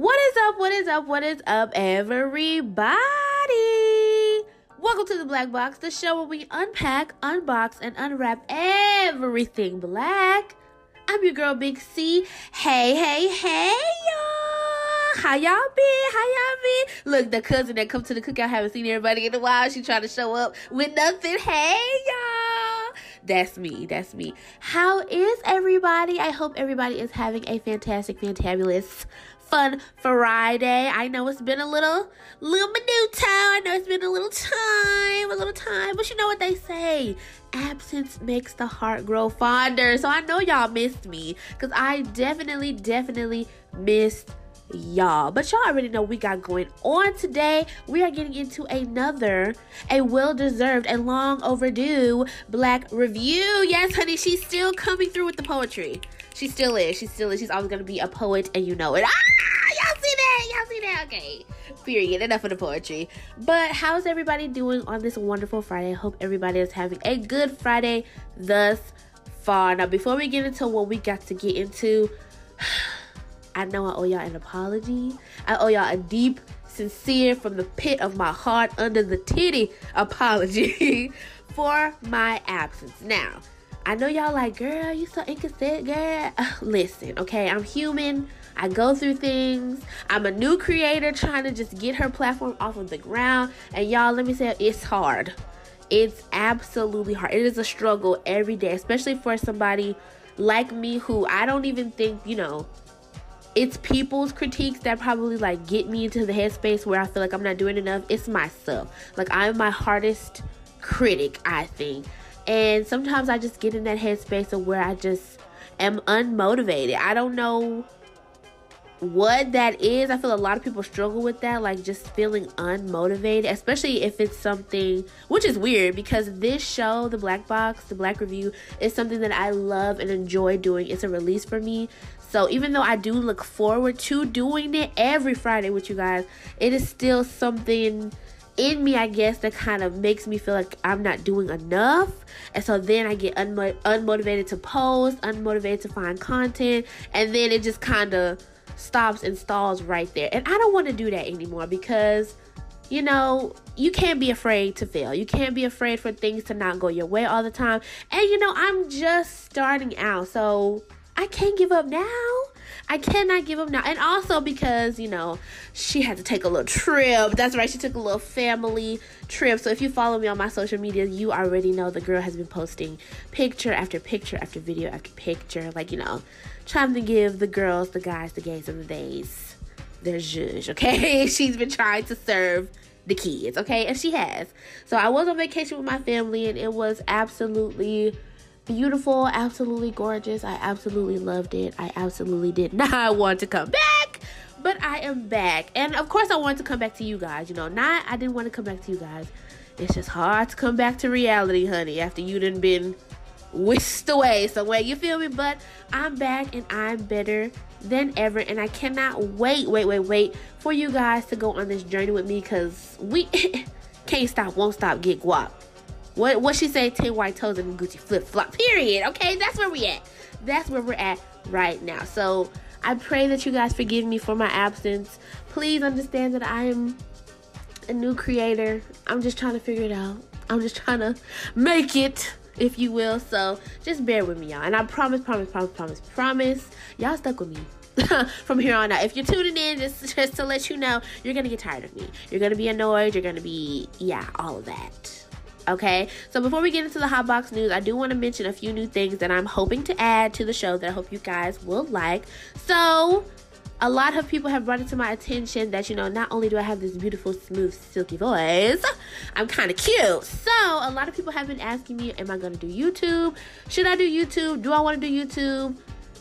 What is up? What is up? What is up, everybody? Welcome to the BlaQ Box, the show where we unpack, unbox, and unwrap everything black. I'm your girl, Big C. Hey, hey, hey, y'all. How y'all been? How y'all been? Look, the cousin that come to the cookout haven't seen everybody in a while. She trying to show up with nothing. Hey, y'all. That's me. That's me. How is everybody? I hope everybody is having a fantastic, fantabulous, fun Friday. I know it's been a little, little minuto. I know it's been a little time, a little time. But you know what they say? Absence makes the heart grow fonder. So I know y'all missed me because I definitely, definitely missed y'all. But y'all already know we got going on today. We are getting into another, a well deserved and long overdue BlaQ review. Yes, honey, she's still coming through with the poetry. She still is. She still is. She's always gonna be a poet, and you know it. Ah, y'all see that? Y'all see that? Okay. Period. Enough of the poetry. But how's everybody doing on this wonderful Friday? Hope everybody is having a good Friday thus far. Now, before we get into what we got to get into, I know I owe y'all an apology. I owe y'all a deep, sincere, from the pit of my heart, under the titty apology for my absence. Now, I know y'all like, girl, you so inconsistent, girl. Listen, okay, I'm human. I go through things. I'm a new creator trying to just get her platform off of the ground. And y'all, let me say, it's hard. It's absolutely hard. It is a struggle every day, especially for somebody like me who I don't even think, you know, it's people's critiques that probably like get me into the headspace where I feel like I'm not doing enough. It's myself. Like I'm my hardest critic, I think. And sometimes I just get in that headspace of where I just am unmotivated. I don't know what that is. I feel a lot of people struggle with that, like just feeling unmotivated, especially if it's something which is weird because this show, The BlaQ Box, The BlaQ Review, is something that I love and enjoy doing. It's a release for me. So even though I do look forward to doing it every Friday with you guys, it is still something in me, I guess, that kind of makes me feel like I'm not doing enough. And so then I get unmo- unmotivated to post, unmotivated to find content, and then it just kind of stops and stalls right there. And I don't want to do that anymore because you know, you can't be afraid to fail. You can't be afraid for things to not go your way all the time. And you know, I'm just starting out, so I can't give up now. I cannot give up now. And also because, you know, she had to take a little trip. That's right, she took a little family trip. So if you follow me on my social media, you already know the girl has been posting picture after picture after video after picture. Like, you know, trying to give the girls, the guys, the gays, and the days their zhuzh, okay? She's been trying to serve the kids, okay? And she has. So I was on vacation with my family and it was absolutely beautiful, absolutely gorgeous. I absolutely loved it. I absolutely did not want to come back, but I am back. And of course, I wanted to come back to you guys. You know, not I didn't want to come back to you guys. It's just hard to come back to reality, honey, after you done been whisked away somewhere. You feel me? But I'm back and I'm better than ever. And I cannot wait, wait, wait, wait for you guys to go on this journey with me because we can't stop, won't stop, get guap. What what she say? Ten white toes and Gucci flip flop. Period. Okay, that's where we at. That's where we're at right now. So I pray that you guys forgive me for my absence. Please understand that I am a new creator. I'm just trying to figure it out. I'm just trying to make it, if you will. So just bear with me, y'all. And I promise, promise, promise, promise, promise, y'all stuck with me. from here on out. If you're tuning in, just just to let you know, you're gonna get tired of me. You're gonna be annoyed. You're gonna be yeah, all of that. Okay, so before we get into the hot box news, I do want to mention a few new things that I'm hoping to add to the show that I hope you guys will like. So, a lot of people have brought it to my attention that you know not only do I have this beautiful, smooth, silky voice, I'm kind of cute. So a lot of people have been asking me, "Am I gonna do YouTube? Should I do YouTube? Do I want to do YouTube?"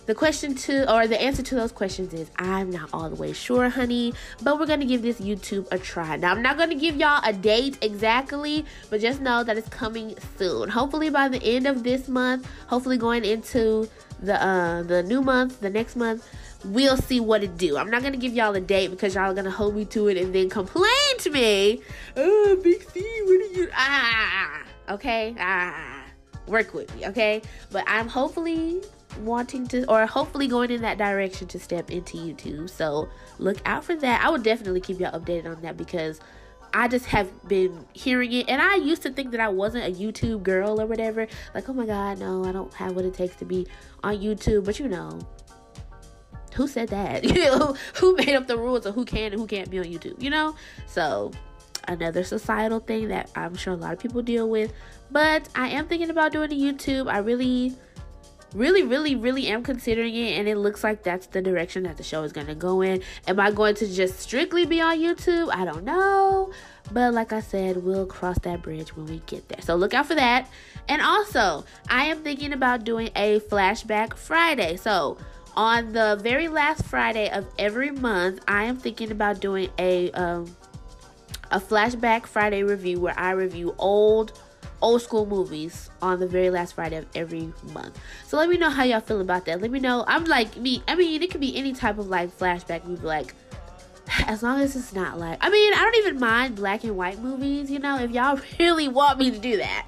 The question to, or the answer to those questions is I'm not all the way sure, honey, but we're gonna give this YouTube a try. Now, I'm not gonna give y'all a date exactly, but just know that it's coming soon. Hopefully, by the end of this month, hopefully, going into the uh, the new month, the next month, we'll see what it do. I'm not gonna give y'all a date because y'all are gonna hold me to it and then complain to me. Oh, Big C, what are you? Ah, okay, ah, work with me, okay? But I'm hopefully wanting to or hopefully going in that direction to step into YouTube. So look out for that. I will definitely keep y'all updated on that because I just have been hearing it and I used to think that I wasn't a YouTube girl or whatever. Like, oh my god, no, I don't have what it takes to be on YouTube, but you know, who said that? You know, who made up the rules of who can and who can't be on YouTube, you know? So another societal thing that I'm sure a lot of people deal with. But I am thinking about doing a YouTube. I really really, really, really am considering it, and it looks like that's the direction that the show is gonna go in. Am I going to just strictly be on YouTube? I don't know. But like I said, we'll cross that bridge when we get there. So look out for that. And also, I am thinking about doing a flashback Friday. So on the very last Friday of every month, I am thinking about doing a um, a flashback Friday review where I review old old school movies on the very last Friday of every month. So let me know how y'all feel about that. Let me know. I'm like me. I mean, it could be any type of like flashback movie, like as long as it's not like. I mean, I don't even mind black and white movies. You know, if y'all really want me to do that,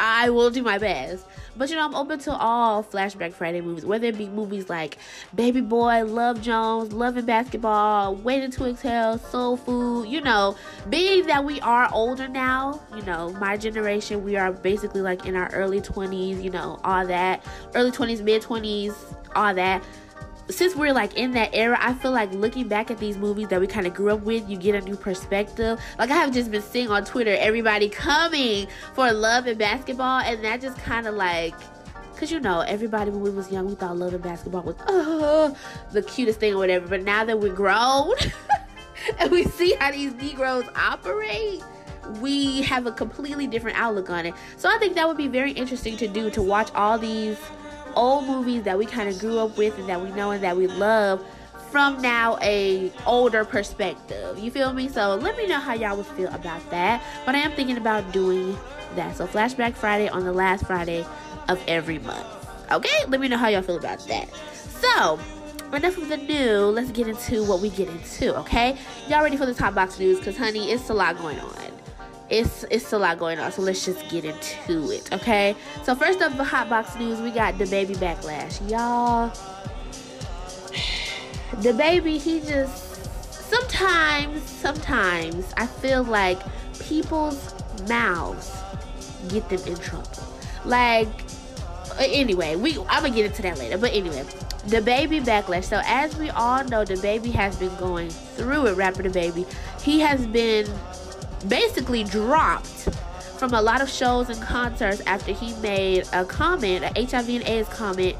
I will do my best. But you know, I'm open to all Flashback Friday movies, whether it be movies like Baby Boy, Love Jones, Loving Basketball, Waiting to Exhale, Soul Food. You know, being that we are older now, you know, my generation, we are basically like in our early 20s, you know, all that, early 20s, mid 20s, all that since we're like in that era, I feel like looking back at these movies that we kind of grew up with, you get a new perspective. Like I have just been seeing on Twitter everybody coming for love and basketball, and that just kind of like. Cause you know, everybody when we was young, we thought love and basketball was uh, the cutest thing or whatever. But now that we're grown and we see how these Negroes operate, we have a completely different outlook on it. So I think that would be very interesting to do to watch all these old movies that we kind of grew up with and that we know and that we love from now a older perspective. You feel me? So let me know how y'all would feel about that. But I am thinking about doing that. So Flashback Friday on the last Friday of every month. Okay? Let me know how y'all feel about that. So enough of the new. Let's get into what we get into, okay? Y'all ready for the top box news? Cause honey, it's a lot going on it's it's a lot going on. So let's just get into it, okay? So first up, the hot box news, we got DaBaby backlash, y'all. DaBaby, he just sometimes, sometimes I feel like people's mouths get them in trouble. Like anyway, we I'm gonna get into that later. But anyway, DaBaby backlash. So as we all know, DaBaby has been going through it. Rapper DaBaby, he has been basically dropped from a lot of shows and concerts after he made a comment, an HIV and AIDS comment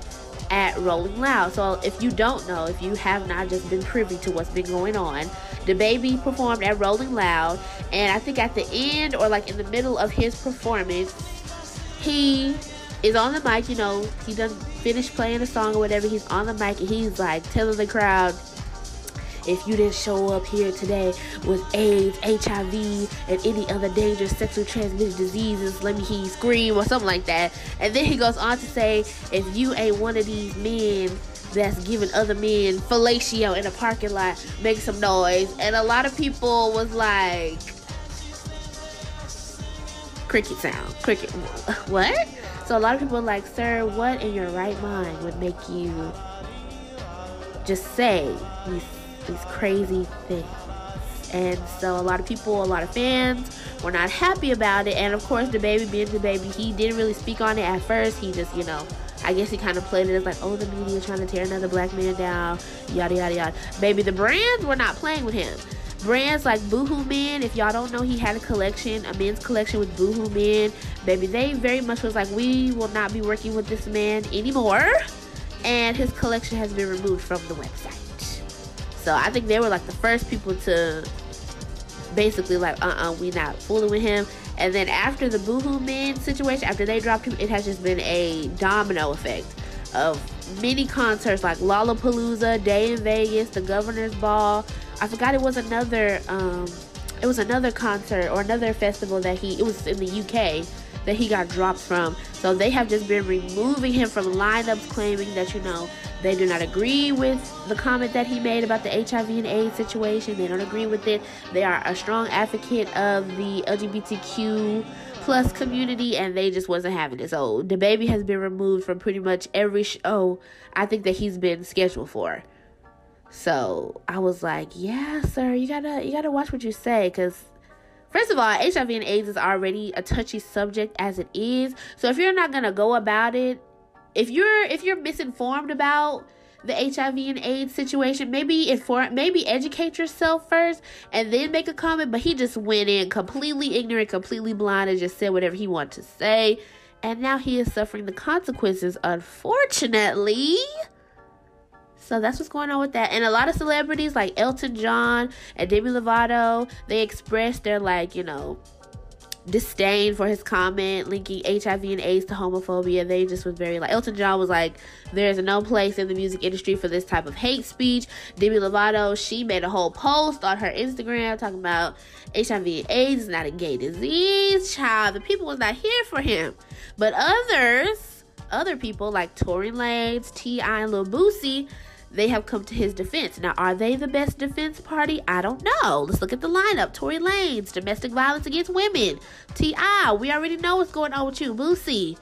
at Rolling Loud. So if you don't know, if you have not just been privy to what's been going on, DaBaby performed at Rolling Loud, and I think at the end or like in the middle of his performance, he is on the mic. You know, he doesn't finish playing a song or whatever. He's on the mic and he's like telling the crowd if you didn't show up here today with AIDS, HIV, and any other dangerous sexually transmitted diseases, let me hear you scream or something like that. And then he goes on to say, if you ain't one of these men that's giving other men fellatio in a parking lot, make some noise. And a lot of people was like, cricket sound, cricket, what? So a lot of people are like, sir, what in your right mind would make you just say these these crazy things. And so a lot of people, a lot of fans were not happy about it. And of course, DaBaby being DaBaby, he didn't really speak on it at first. He just, you know, I guess he kind of played it as like, oh, the media trying to tear another black man down, yada yada yada. Baby, the brands were not playing with him. Brands like Boohoo Men, if y'all don't know, he had a collection, a men's collection with Boohoo Men. Baby, they very much was like, we will not be working with this man anymore. And his collection has been removed from the website. So I think they were like the first people to basically like, uh-uh, we not fooling with him. And then after the Boohoo Men situation, after they dropped him, it has just been a domino effect of many concerts like Lollapalooza, Day N Vegas, the Governor's Ball. I forgot it was another um it was another concert or another festival that he it was in the UK that he got dropped from. So they have just been removing him from lineups claiming that you know they do not agree with the comment that he made about the HIV and AIDS situation. They don't agree with it. They are a strong advocate of the LGBTQ plus community and they just wasn't having it. So DaBaby has been removed from pretty much every show I think that he's been scheduled for. So I was like, yeah, sir, you gotta you gotta watch what you say because First of all, HIV and AIDS is already a touchy subject as it is. So if you're not gonna go about it, if you're if you're misinformed about the HIV and AIDS situation, maybe inform maybe educate yourself first and then make a comment. But he just went in completely ignorant, completely blind, and just said whatever he wanted to say. And now he is suffering the consequences, unfortunately. So that's what's going on with that. And a lot of celebrities like Elton John and Demi Lovato, they express their like, you know, disdain for his comment linking HIV and AIDS to homophobia. They just was very like Elton John was like, there's no place in the music industry for this type of hate speech. Demi Lovato, she made a whole post on her Instagram talking about HIV and AIDS is not a gay disease. Child, the people was not here for him. But others, other people like Tory Lanez, T.I. and Lil Boosie, they have come to his defense. Now, are they the best defense party? I don't know. Let's look at the lineup. Tory Lanez, domestic violence against women. T.I., we already know what's going on with you. Boosie.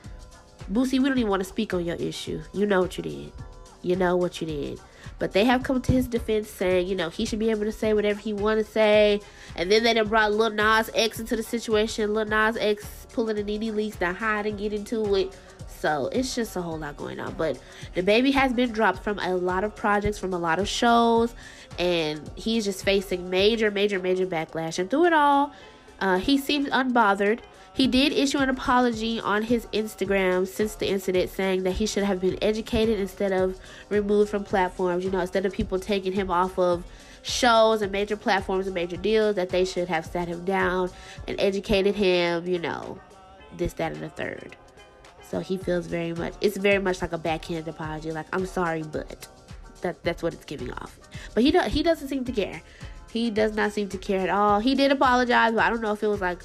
Boosie, we don't even want to speak on your issue. You know what you did. You know what you did. But they have come to his defense saying, you know, he should be able to say whatever he want to say. And then they done brought Lil Nas X into the situation. Lil Nas X pulling the NeNe Leakes to hide and get into it. So it's just a whole lot going on. But DaBaby has been dropped from a lot of projects, from a lot of shows, and he's just facing major, major, major backlash. And through it all, uh, he seems unbothered. He did issue an apology on his Instagram since the incident, saying that he should have been educated instead of removed from platforms. You know, instead of people taking him off of shows and major platforms and major deals, that they should have sat him down and educated him, you know, this, that, and the third. So he feels very much, it's very much like a backhanded apology. Like, I'm sorry, but that that's what it's giving off. But he, do, he doesn't seem to care. He does not seem to care at all. He did apologize, but I don't know if it was like,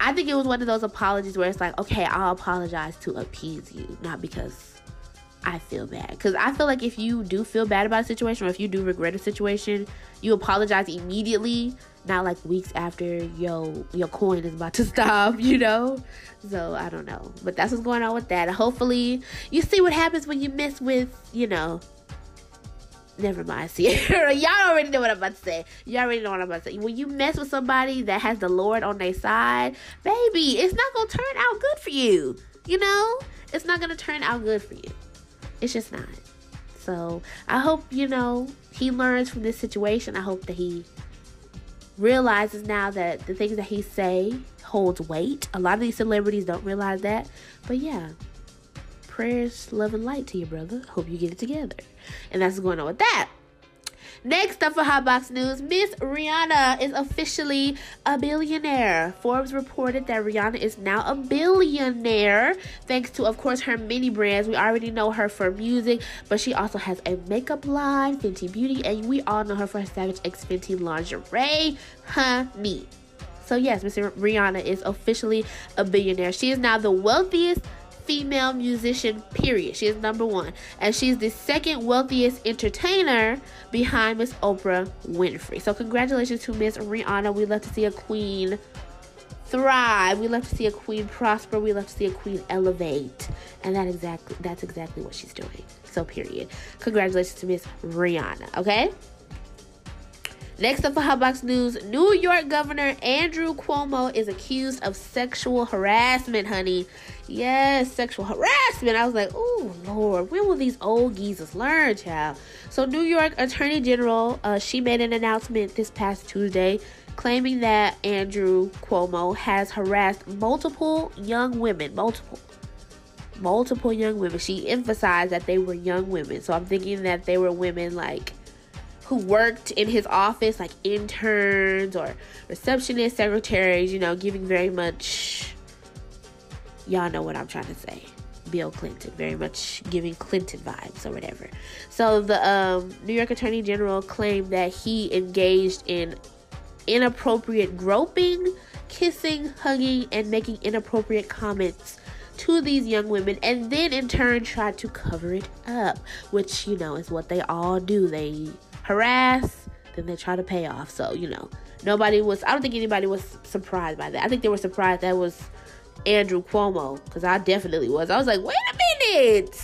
I think it was one of those apologies where it's like, okay, I'll apologize to appease you, not because I feel bad. Because I feel like if you do feel bad about a situation or if you do regret a situation, you apologize immediately not like weeks after yo your coin is about to stop you know? So i don't know. But that's what's going on with that. Hopefully you see what happens when you mess with you know never mind Sierra. y'all already know what i'm about to say. Y'all already know what i'm about to say. When you mess with somebody that has the lord on their side baby it's not gonna turn out good for you you know? It's not gonna turn out good for you it's just not so i hope you know he learns from this situation i hope that he realizes now that the things that he say holds weight. A lot of these celebrities don't realize that. But yeah, prayers, love, and light to you, brother. Hope you get it together. And that's going on with that. Next up for Hot Box News, Miss Rihanna is officially a billionaire. Forbes reported that Rihanna is now a billionaire thanks to, of course, her many brands. We already know her for music, but she also has a makeup line, Fenty Beauty, and we all know her for Savage X Fenty lingerie, honey. So yes, Miss Rihanna is officially a billionaire. She is now the wealthiest female musician, period. She is number one. And she's the second wealthiest entertainer behind Miss Oprah Winfrey. So congratulations to Miss Rihanna. We love to see a queen thrive. We love to see a queen prosper. We love to see a queen elevate. And that exactly that's exactly what she's doing. So period. Congratulations to Miss Rihanna, okay? Next up for Hotbox News, New York Governor Andrew Cuomo is accused of sexual harassment, honey. Yes, sexual harassment. I was like, oh, Lord, when will these old geezers learn, child? So, New York Attorney General, uh, she made an announcement this past Tuesday claiming that Andrew Cuomo has harassed multiple young women, multiple multiple young women. She emphasized that they were young women. So I'm thinking that they were women like who worked in his office, like interns or receptionists, secretaries, you know, giving very much, y'all know what I'm trying to say. Bill Clinton, very much giving Clinton vibes or whatever. So the um, New York Attorney General claimed that he engaged in inappropriate groping, kissing, hugging, and making inappropriate comments to these young women and then in turn tried to cover it up, which you know is what they all do. They harass, then they try to pay off. So, you know, nobody was, I don't think anybody was surprised by that. I think they were surprised that was Andrew Cuomo, because I definitely was. I was like, wait a minute.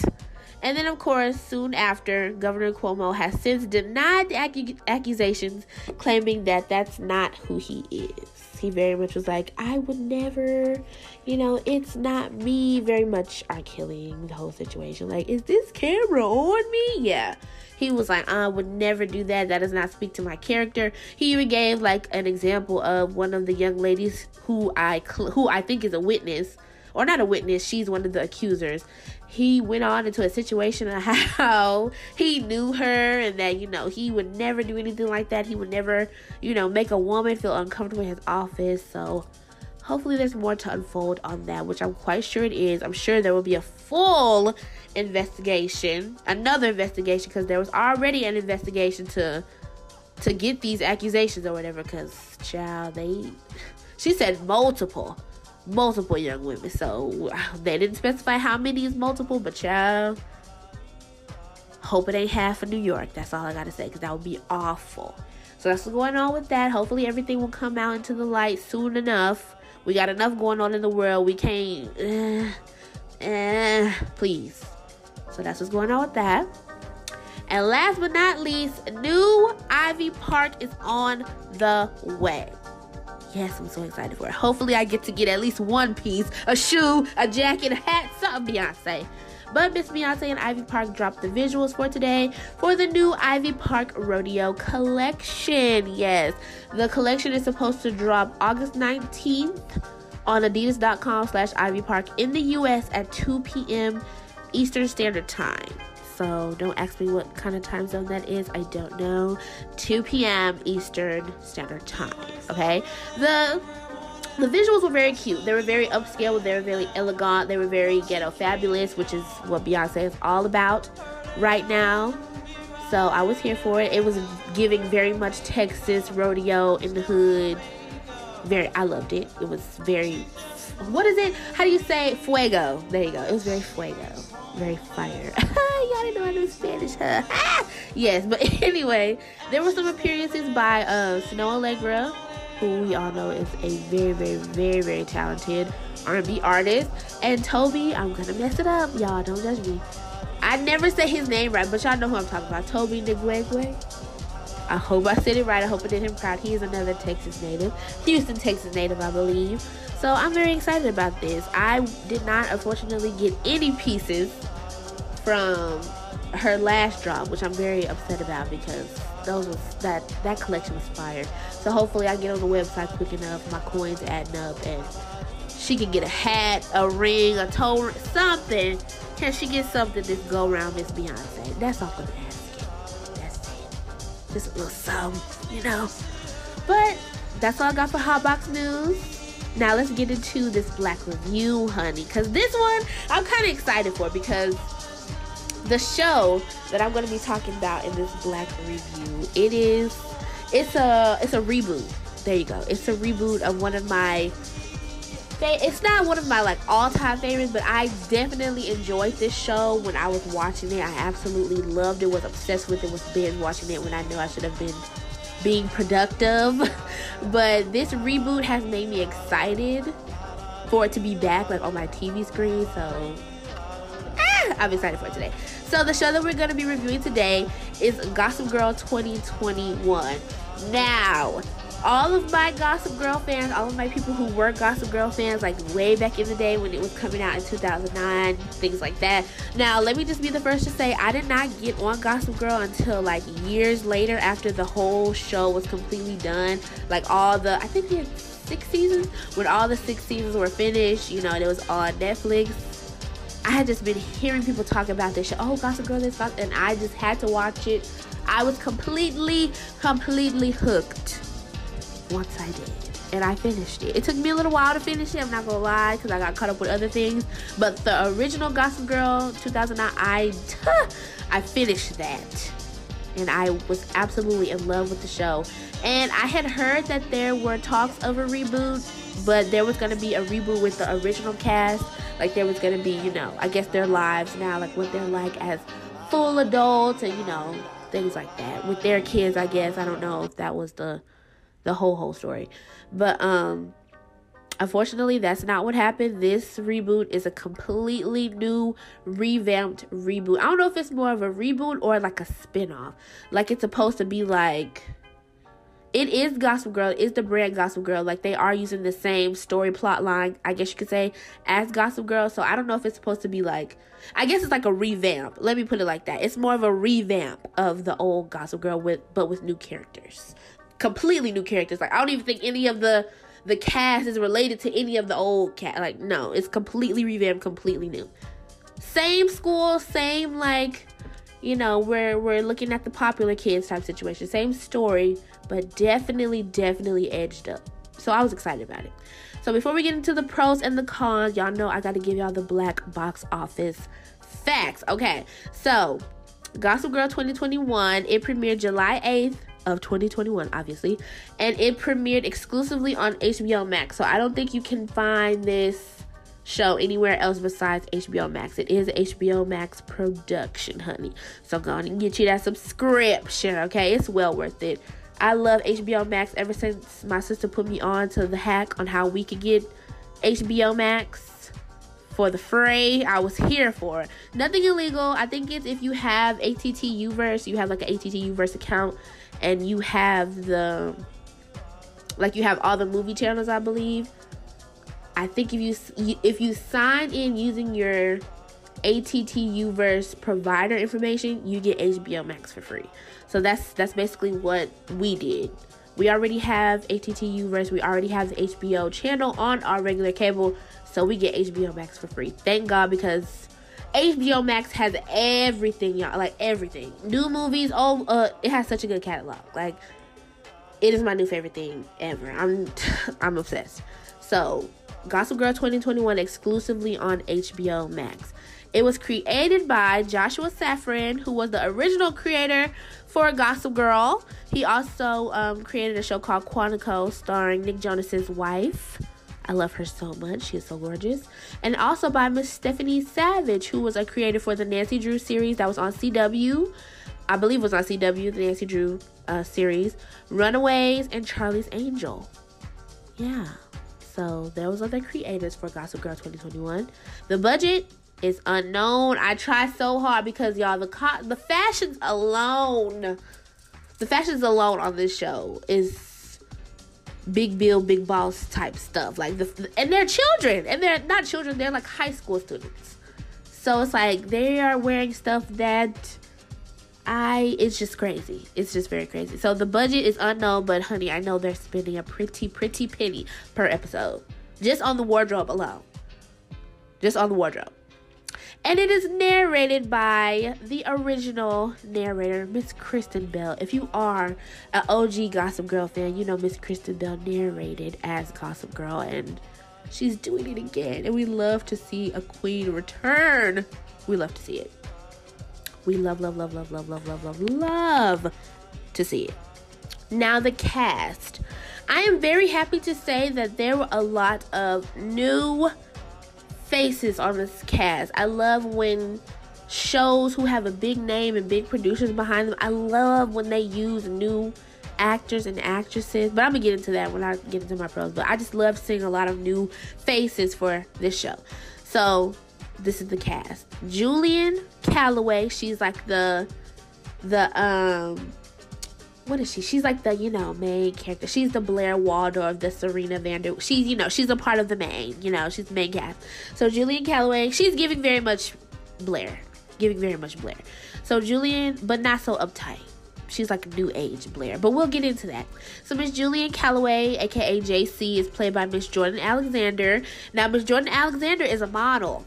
And then, of course, soon after, Governor Cuomo has since denied the accu- accusations, claiming that that's not who he is. He very much was like, I would never, you know, it's not me. Very much are killing the whole situation. Like, is this camera on me? Yeah. He was like, I would never do that. That does not speak to my character. He even gave like an example of one of the young ladies who I cl- who I think is a witness or not a witness. She's one of the accusers. He went on into a situation of how he knew her and that, you know, he would never do anything like that. He would never, you know, make a woman feel uncomfortable in his office. So hopefully there's more to unfold on that, which I'm quite sure it is. I'm sure there will be a full investigation, another investigation, because there was already an investigation to to get these accusations or whatever. Because child, they she said multiple, multiple young women. So they didn't specify how many is multiple, but child, hope it ain't half of New York. That's all I gotta say, because that would be awful. So that's what's going on with that. Hopefully everything will come out into the light soon enough. We got enough going on in the world. We can't. Uh, uh, please. So that's what's going on with that. And last but not least, new Ivy Park is on the way. Yes, I'm so excited for it. Hopefully, I get to get at least one piece a shoe, a jacket, a hat, something Beyonce. But Miss Beyonce and Ivy Park dropped the visuals for today for the new Ivy Park Rodeo collection. Yes, the collection is supposed to drop August 19th on adidas.com slash Ivy Park in the US at 2 p.m. Eastern Standard Time. So don't ask me what kind of time zone that is. I don't know. 2 p.m. Eastern Standard Time. Okay. The the visuals were very cute. They were very upscale. They were very elegant. They were very ghetto fabulous, which is what Beyonce is all about right now. So I was here for it. It was giving very much Texas rodeo in the hood. Very, I loved it. It was very, what is it? How do you say fuego? There you go. It was very fuego, very fire. Y'all didn't know I knew Spanish, huh? yes, but anyway, there were some appearances by uh, Snoh Aalegra who we all know is a very, very, very, very talented R&B artist. And Tobe, I'm gonna mess it up, y'all. Don't judge me. I never say his name right, but y'all know who I'm talking about. Tobe Nwigwe. I hope I said it right. I hope I did him proud. He is another Texas native, Houston, Texas native, I believe. So I'm very excited about this. I did not, unfortunately, get any pieces from her last drop, which I'm very upset about because those was that that collection was fire. So hopefully I get on the website quick enough, my coins adding up, and she can get a hat, a ring, a toe, something. Can she get something this go around Miss Beyonce? That's all I'm asking. Just a little something, you know. But that's all I got for Hotbox News. Now let's get into this BlaQ review, honey. Cause this one I'm kind of excited for because the show that I'm going to be talking about in this BlaQ review, it is it's a it's a reboot. There you go. It's a reboot of one of my it's not one of my like all-time favorites, but I definitely enjoyed this show when I was watching it. I absolutely loved it, was obsessed with it, was binge watching it when I knew I should have been being productive. but this reboot has made me excited for it to be back like on my TV screen. So ah, I'm excited for it today. So the show that we're to be reviewing today is Gossip Girl 2021. Now, all of my Gossip Girl fans, all of my people who were Gossip Girl fans, like way back in the day when it was coming out in 2009, things like that. Now, let me just be the first to say I did not get on Gossip Girl until like years later after the whole show was completely done. Like all the, I think had six seasons. When all the six seasons were finished, you know, and it was on Netflix. I had just been hearing people talk about this show. Oh, Gossip Girl, this, and I just had to watch it. I was completely, completely hooked once I did. And I finished it. It took me a little while to finish it, I'm not gonna lie, because I got caught up with other things. But the original Gossip Girl 2009, I, I finished that. And I was absolutely in love with the show. And I had heard that there were talks of a reboot, but there was gonna be a reboot with the original cast. Like there was gonna be, you know, I guess their lives now, like what they're like as full adults and, you know, things like that with their kids. I guess I don't know if that was the the whole whole story, but um, unfortunately, that's not what happened. This reboot is a completely new, revamped reboot. I don't know if it's more of a reboot or like a spinoff. Like it's supposed to be like it is Gossip Girl, it is the brand Gossip Girl. Like they are using the same story plot line, I guess you could say, as Gossip Girl. So I don't know if it's supposed to be like I guess it's like a revamp. Let me put it like that. It's more of a revamp of the old Gossip Girl with but with new characters. Completely new characters. Like I don't even think any of the the cast is related to any of the old cat. Like no, it's completely revamped, completely new. Same school, same like you know, we're we're looking at the popular kids type situation. Same story, but definitely, definitely edged up. So I was excited about it. So before we get into the pros and the cons, y'all know I got to give y'all the black box office facts. Okay, so Gossip Girl 2021 it premiered July 8th of 2021, obviously, and it premiered exclusively on HBO Max. So I don't think you can find this show anywhere else besides HBO Max. It is HBO Max production, honey. So go on and get you that subscription, okay? It's well worth it. I love HBO Max ever since my sister put me on to the hack on how we could get HBO Max for the free. I was here for it. Nothing illegal. I think it's if you have ATT Uverse, you have like an ATT Uverse account, and you have the like you have all the movie channels, I believe. I think if you if you sign in using your ATT Uverse provider information, you get HBO Max for free. So that's that's basically what we did. We already have ATT Uverse. We already have the HBO channel on our regular cable, so we get HBO Max for free. Thank God because HBO Max has everything, y'all. Like everything, new movies. Oh, uh, it has such a good catalog. Like it is my new favorite thing ever. I'm I'm obsessed. So Gossip Girl 2021 exclusively on HBO Max. It was created by Joshua Safran, who was the original creator for Gossip Girl. He also um, created a show called Quantico, starring Nick Jonas's wife. I love her so much. She is so gorgeous. And also by Miss Stephanie Savage, who was a creator for the Nancy Drew series that was on CW. I believe was on CW, the Nancy Drew uh, series, Runaways, and Charlie's Angel. Yeah. So those are the creators for Gossip Girl 2021. The budget is unknown. I try so hard because y'all the co- the fashions alone, the fashions alone on this show is big bill, big boss type stuff. Like the and they're children and they're not children. They're like high school students. So it's like they are wearing stuff that I it's just crazy. It's just very crazy. So the budget is unknown, but honey, I know they're spending a pretty pretty penny per episode just on the wardrobe alone. Just on the wardrobe. And it is narrated by the original narrator, Miss Kristen Bell. If you are an OG Gossip Girl fan, you know Miss Kristen Bell narrated as Gossip Girl, and she's doing it again. And we love to see a queen return. We love to see it. We love, love, love, love, love, love, love, love, love to see it. Now, the cast. I am very happy to say that there were a lot of new faces on this cast. I love when shows who have a big name and big producers behind them, I love when they use new actors and actresses. But I'm gonna get into that when I get into my pros. But I just love seeing a lot of new faces for this show. So this is the cast. Julian Calloway, she's like the the um what is she? She's like the, you know, main character. She's the Blair Waldorf, the Serena Vander. She's, you know, she's a part of the main, you know, she's the main cast. So Julian Calloway, she's giving very much Blair. Giving very much Blair. So Julian, but not so uptight. She's like a new age Blair, but we'll get into that. So Miss Julian Calloway, aka JC, is played by Miss Jordan Alexander. Now Miss Jordan Alexander is a model.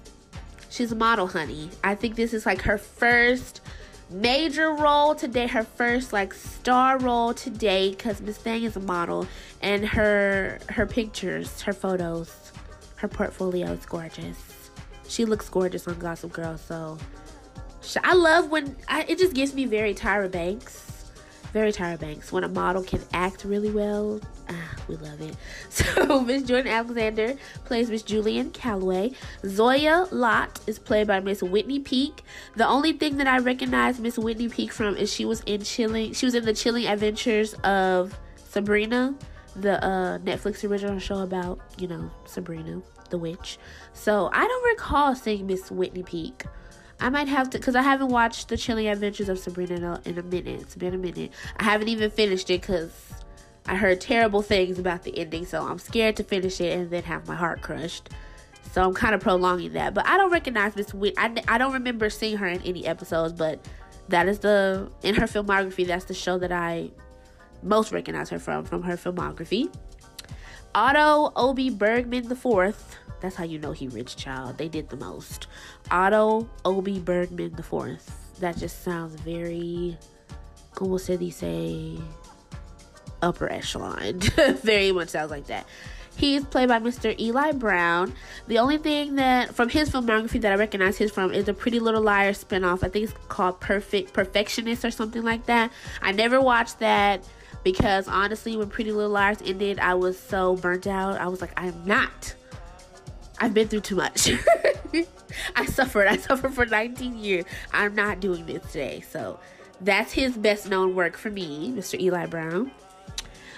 She's a model, honey. I think this is like her first major role today, her first like star role today, because Miss Thang is a model, and her her pictures, her photos, her portfolio is gorgeous. She looks gorgeous on Gossip Girl, so I love when I, it just gives me very Tyra Banks very Tyra Banks. When a model can act really well, ah, we love it. So Miss Jordan Alexander plays Miss Julian Calloway. Zoya Lott is played by Miss Whitney Peak. The only thing that I recognize Miss Whitney Peak from is she was in Chilling. She was in the Chilling Adventures of Sabrina, the uh, Netflix original show about you know Sabrina the witch. So I don't recall seeing Miss Whitney Peak. I might have to, because I haven't watched The Chilling Adventures of Sabrina in a, in a minute. It's been a minute. I haven't even finished it because I heard terrible things about the ending, so I'm scared to finish it and then have my heart crushed. So I'm kind of prolonging that. But I don't recognize Miss Whit. I, I don't remember seeing her in any episodes, but that is the, in her filmography, that's the show that I most recognize her from, from her filmography. Otto Obie Bergmann IV. that's how you know he rich child. They did the most. Otto Obie Bergmann IV. That just sounds very como se dice upper echelon. very much sounds like that. He's played by Mr. Eli Brown. The only thing that from his filmography that I recognize his from is a Pretty Little Liar spinoff. I think it's called Perfect Perfectionist or something like that. I never watched that because honestly, when Pretty Little Liars ended, I was so burnt out. I was like, I'm not I've been through too much. I suffered. I suffered for 19 years. I'm not doing this today. So that's his best known work for me, Mr. Eli Brown.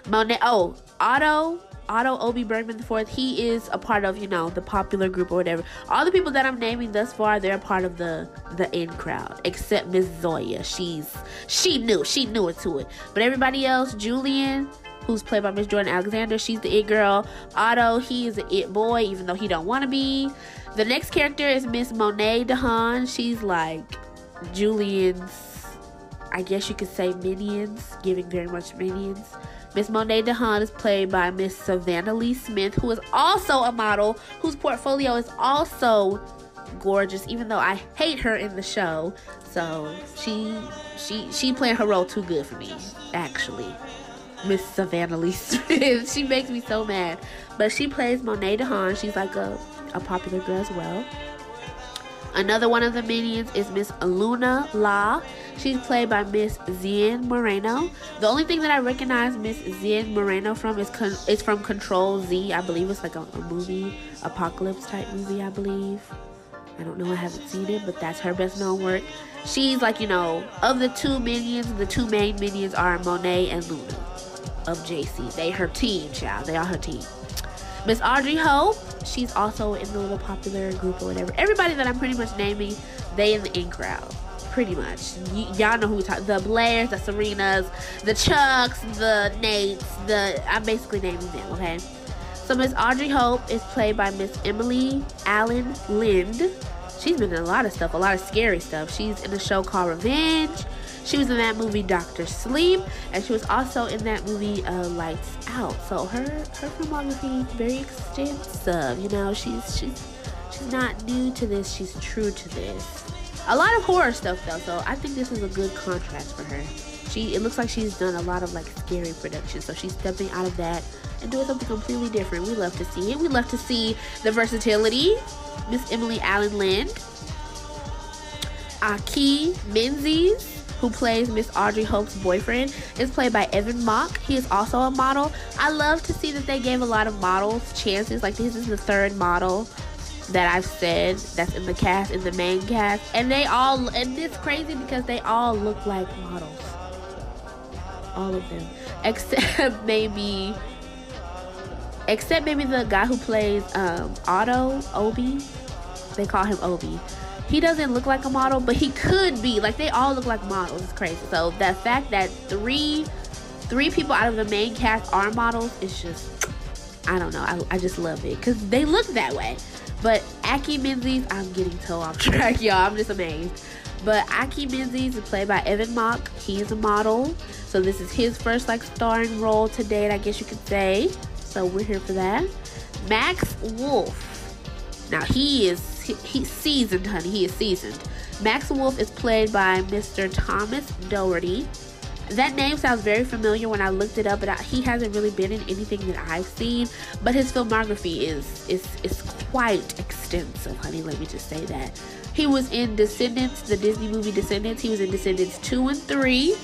Monet. Oh, Otto. Otto Obie Bergmann fourth. He is a part of you know the popular group or whatever. All the people that I'm naming thus far, they're part of the the in crowd, except Miss Zoya. She's she knew she knew it to it. But everybody else, Julian, who's played by Miss Jordan Alexander. She's the it girl. Otto, he is the it boy, even though he don't want to be. The next character is Miss Monet DeHaan. She's like Julian's, I guess you could say minions, giving very much minions. Miss Monet DeHaan is played by Miss Savannah Lee Smith, who is also a model, whose portfolio is also gorgeous, even though I hate her in the show. So she she she playing her role too good for me, actually. Miss Savannah Lee Smith. she makes me so mad. But she plays Monet DeHaan. She's like a, a popular girl as well. Another one of the minions is Miss Luna La. She's played by Miss Zión Moreno. The only thing that I recognize Miss Zión Moreno from is con- from Control Z. I believe it's like a, a movie, apocalypse type movie. I believe. I don't know. I haven't seen it, but that's her best known work. She's like you know of the two minions. The two main minions are Monet and Luna of JC. They her team, child. They are her team. Miss Audrey Hope, she's also in the little popular group or whatever. Everybody that I'm pretty much naming, they in the in crowd. Pretty much. Y- y'all know who we talk the Blairs, the Serenas, the Chucks, the Nates, the I'm basically naming them, okay? So Miss Audrey Hope is played by Miss Emily Alyn Lind. She's been in a lot of stuff, a lot of scary stuff. She's in a show called Revenge. She was in that movie Doctor Sleep, and she was also in that movie uh, Lights Out. So her her filmography very extensive. You know, she's she's she's not new to this. She's true to this. A lot of horror stuff though, so I think this is a good contrast for her. She it looks like she's done a lot of like scary productions, so she's stepping out of that and doing something completely different. We love to see it. We love to see the versatility. Miss Emily Alyn Lind, Aki Menzies, who plays Miss Audrey Hope's boyfriend, is played by Evan Mock. He is also a model. I love to see that they gave a lot of models chances. Like this is the third model that I've said that's in the cast, in the main cast, and they all and it's crazy because they all look like models. All of them, except maybe, except maybe the guy who plays um, Otto Obie. They call him Obie he doesn't look like a model, but he could be. Like they all look like models. It's crazy. So the fact that three three people out of the main cast are models is just I don't know. I, I just love it because they look that way. But Aki Menzies, I'm getting so off track, y'all. I'm just amazed. But Aki Menzies is played by Evan Mock. He is a model. So this is his first like starring role to date, I guess you could say. So we're here for that. Max Wolf. Now he is he, he's seasoned, honey. He is seasoned. Max Wolf is played by Mr. Thomas Doherty. That name sounds very familiar when I looked it up, but I, he hasn't really been in anything that I've seen. But his filmography is is is quite extensive, honey. Let me just say that. He was in Descendants, the Disney movie Descendants. He was in Descendants two and three.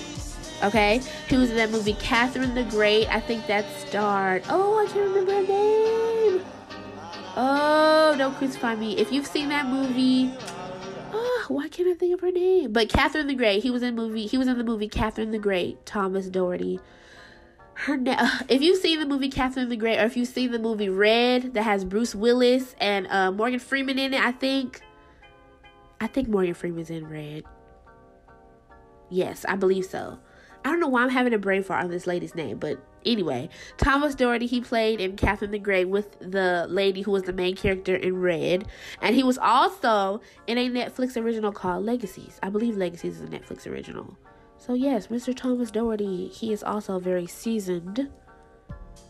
Okay, he was in that movie Catherine the Great. I think that starred. Oh, I can't remember her name. Oh, don't crucify me. If you've seen that movie, oh, why can't I think of her name? But Catherine the Great. He was in movie. He was in the movie Catherine the Great. Thomas Doherty. Her na- if you've seen the movie Catherine the Great, or if you've seen the movie Red that has Bruce Willis and uh, Morgan Freeman in it, I think. I think Morgan Freeman's in Red. Yes, I believe so. I don't know why I'm having a brain fart on this lady's name, but anyway, Thomas Doherty he played in Catherine the Great with the lady who was the main character in Red, and he was also in a Netflix original called Legacies. I believe Legacies is a Netflix original. So yes, Mr. Thomas Doherty, he is also very seasoned,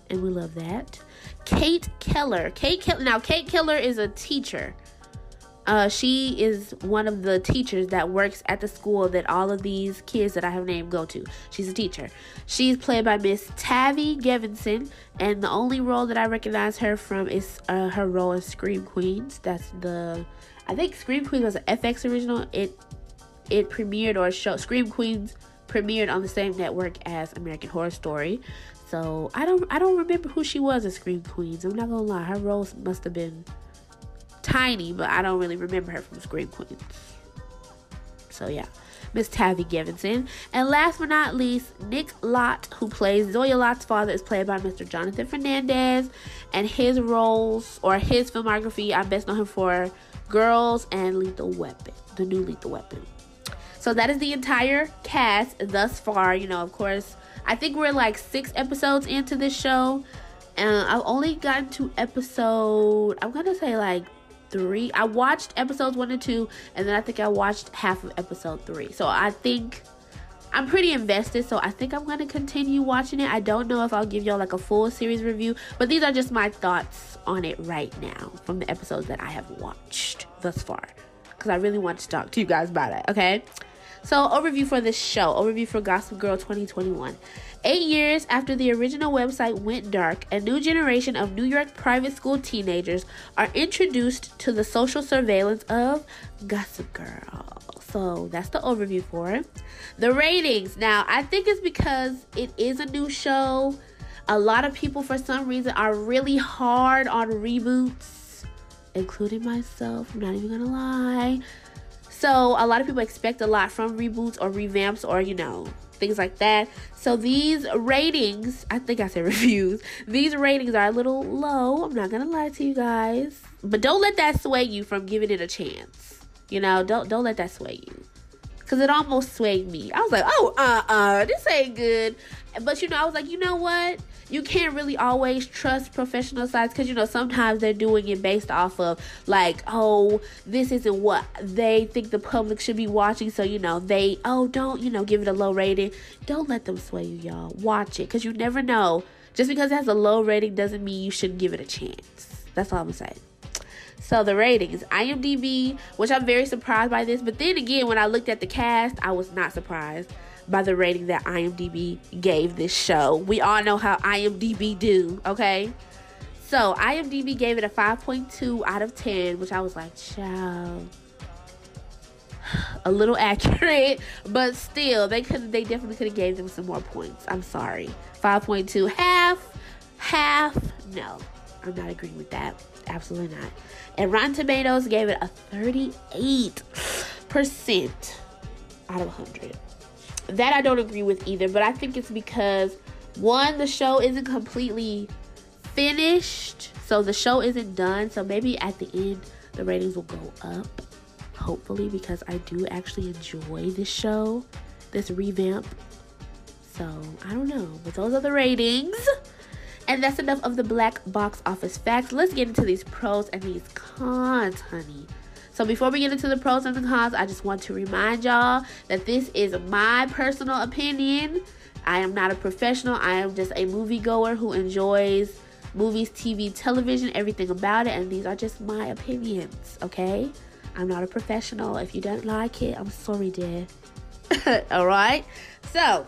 and we love that. Kate Keller, Kate Keller. Now Kate Keller is a teacher uh, she is one of the teachers that works at the school that all of these kids that I have named go to. She's a teacher. She's played by Miss Tavi Gevinson, and the only role that I recognize her from is uh, her role in Scream Queens. That's the, I think Scream Queens was an FX original. It it premiered or show Scream Queens premiered on the same network as American Horror Story. So I don't I don't remember who she was in Scream Queens. I'm not gonna lie, her roles must have been tiny, but I don't really remember her from Scream Queens. So yeah, Miss Tavi Gevinson. And last but not least, Nick Lott, who plays Zoya Lott's father, is played by Mr. Jonathan Fernandez. And his roles or his filmography, I best know him for Girls and Lethal Weapon, the new Lethal Weapon. So that is the entire cast thus far. You know, of course, I think we're like six episodes into this show. And I've only gotten to episode, I'm gonna say like three. I watched episodes one and two, and then I think I watched half of episode three. So I think I'm pretty invested. So I think I'm to continue watching it. I don't know if I'll give y'all like a full series review, but these are just my thoughts on it right now from the episodes that I have watched thus far. Because I really want to talk to you guys about it, okay? So, overview for this show, overview for Gossip Girl 2021. Eight years after the original website went dark, a new generation of New York private school teenagers are introduced to the social surveillance of Gossip Girl. So that's the overview for it. The ratings. Now, I think it's because it is a new show. A lot of people, for some reason, are really hard on reboots, including myself. I'm not even gonna lie. So, a lot of people expect a lot from reboots or revamps or, you know, things like that. So these ratings, I think I said reviews, these ratings are a little low. I'm not gonna lie to you guys. But don't let that sway you from giving it a chance. You know, don't don't let that sway you. Cause it almost swayed me. I was like, oh uh uh, this ain't good. But you know, I was like, you know what? You can't really always trust professional sites because you know sometimes they're doing it based off of like oh this isn't what they think the public should be watching. So you know they oh don't you know give it a low rating. Don't let them sway you y'all. Watch it because you never know. Just because it has a low rating doesn't mean you shouldn't give it a chance. That's all i'm saying. So the ratings, IMDb, which I'm very surprised by this, but then again, when I looked at the cast, I was not surprised by the rating that IMDb gave this show. We all know how IMDb do, okay? So IMDb gave it a 5.2 out of 10, which I was like, child. A little accurate, but still, they could they definitely could have gave them some more points. I'm sorry. 5.2 half, half. No, I'm not agreeing with that. Absolutely not. And Rotten Tomatoes gave it a 38% out of 100 that I don't agree with either, but I think it's because one, the show isn't completely finished, so the show isn't done. So maybe at the end, the ratings will go up, hopefully, because I do actually enjoy this show, this revamp. So I don't know, but those are the ratings. And that's enough of the BlaQ Box office facts. Let's get into these pros and these cons, honey. So before we get into the pros and the cons, I just want to remind y'all that this is my personal opinion. I am not a professional. I am just a moviegoer who enjoys movies, TV, television, everything about it, and these are just my opinions, okay? I'm not a professional. If you don't like it, I'm sorry, dear. All right? So,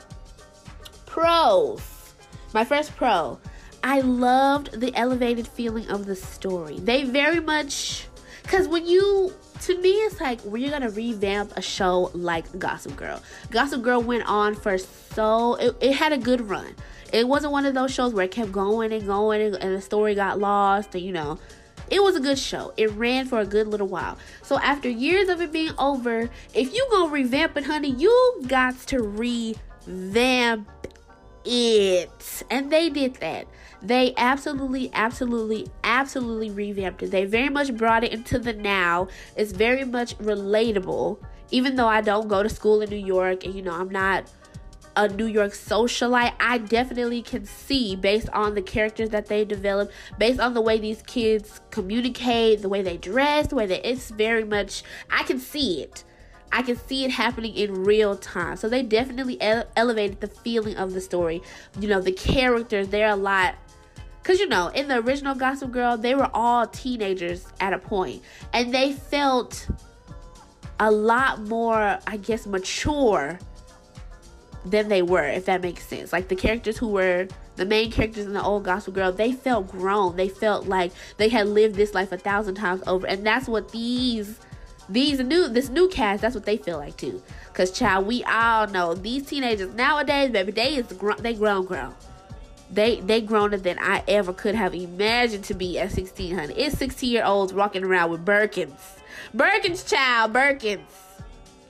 pros. My first pro. I loved the elevated feeling of the story. They very much cuz when you to me, it's like we're gonna revamp a show like Gossip Girl. Gossip Girl went on for so it, it had a good run. It wasn't one of those shows where it kept going and going and, and the story got lost and you know it was a good show. It ran for a good little while. So after years of it being over, if you gonna revamp it, honey, you got to revamp it. And they did that. They absolutely, absolutely, absolutely revamped it. They very much brought it into the now. It's very much relatable. Even though I don't go to school in New York and you know I'm not a New York socialite, I definitely can see based on the characters that they develop, based on the way these kids communicate, the way they dress, the way they it's very much I can see it. I can see it happening in real time. So they definitely ele- elevated the feeling of the story. You know, the characters, they're a lot Cause you know, in the original Gossip Girl, they were all teenagers at a point, and they felt a lot more, I guess, mature than they were, if that makes sense. Like the characters who were the main characters in the old Gossip Girl, they felt grown. They felt like they had lived this life a thousand times over, and that's what these these new this new cast that's what they feel like too. Cause child, we all know these teenagers nowadays, baby, they is gr- they grown grown. They they growner than I ever could have imagined to be at 16, honey. It's 16 year olds walking around with Birkins. Birkins, child, Birkins.